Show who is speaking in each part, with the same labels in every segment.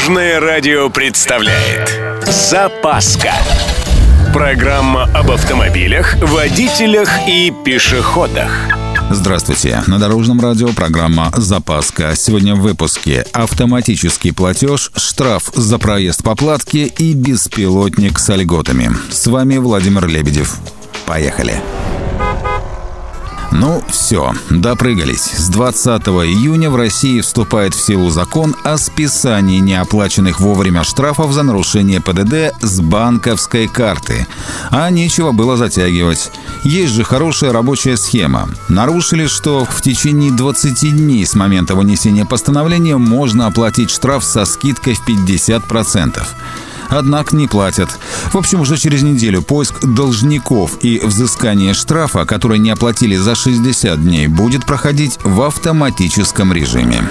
Speaker 1: Дорожное радио представляет Запаска Программа об автомобилях, водителях и пешеходах
Speaker 2: Здравствуйте. На Дорожном радио программа «Запаска». Сегодня в выпуске автоматический платеж, штраф за проезд по платке и беспилотник с льготами. С вами Владимир Лебедев. Поехали. Ну, все, допрыгались. С 20 июня в России вступает в силу закон о списании неоплаченных вовремя штрафов за нарушение ПДД с банковской карты. А нечего было затягивать. Есть же хорошая рабочая схема. Нарушили, что в течение 20 дней с момента вынесения постановления можно оплатить штраф со скидкой в 50% однако не платят. В общем, уже через неделю поиск должников и взыскание штрафа, которые не оплатили за 60 дней, будет проходить в автоматическом режиме.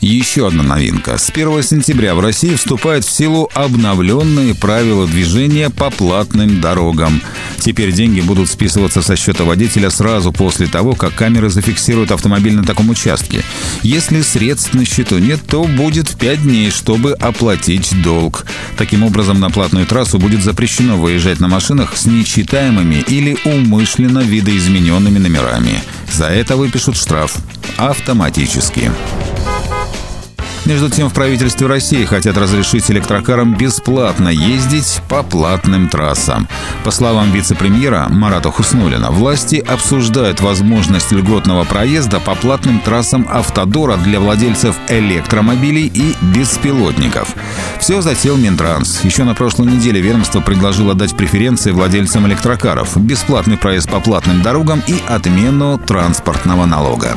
Speaker 2: Еще одна новинка. С 1 сентября в России вступают в силу обновленные правила движения по платным дорогам. Теперь деньги будут списываться со счета водителя сразу после того, как камеры зафиксируют автомобиль на таком участке. Если средств на счету нет, то будет 5 дней, чтобы оплатить долг. Таким образом, на платную трассу будет запрещено выезжать на машинах с нечитаемыми или умышленно видоизмененными номерами. За это выпишут штраф автоматически. Между тем, в правительстве России хотят разрешить электрокарам бесплатно ездить по платным трассам. По словам вице-премьера Марата Хуснулина, власти обсуждают возможность льготного проезда по платным трассам автодора для владельцев электромобилей и беспилотников. Все затеял Минтранс. Еще на прошлой неделе ведомство предложило дать преференции владельцам электрокаров, бесплатный проезд по платным дорогам и отмену транспортного налога.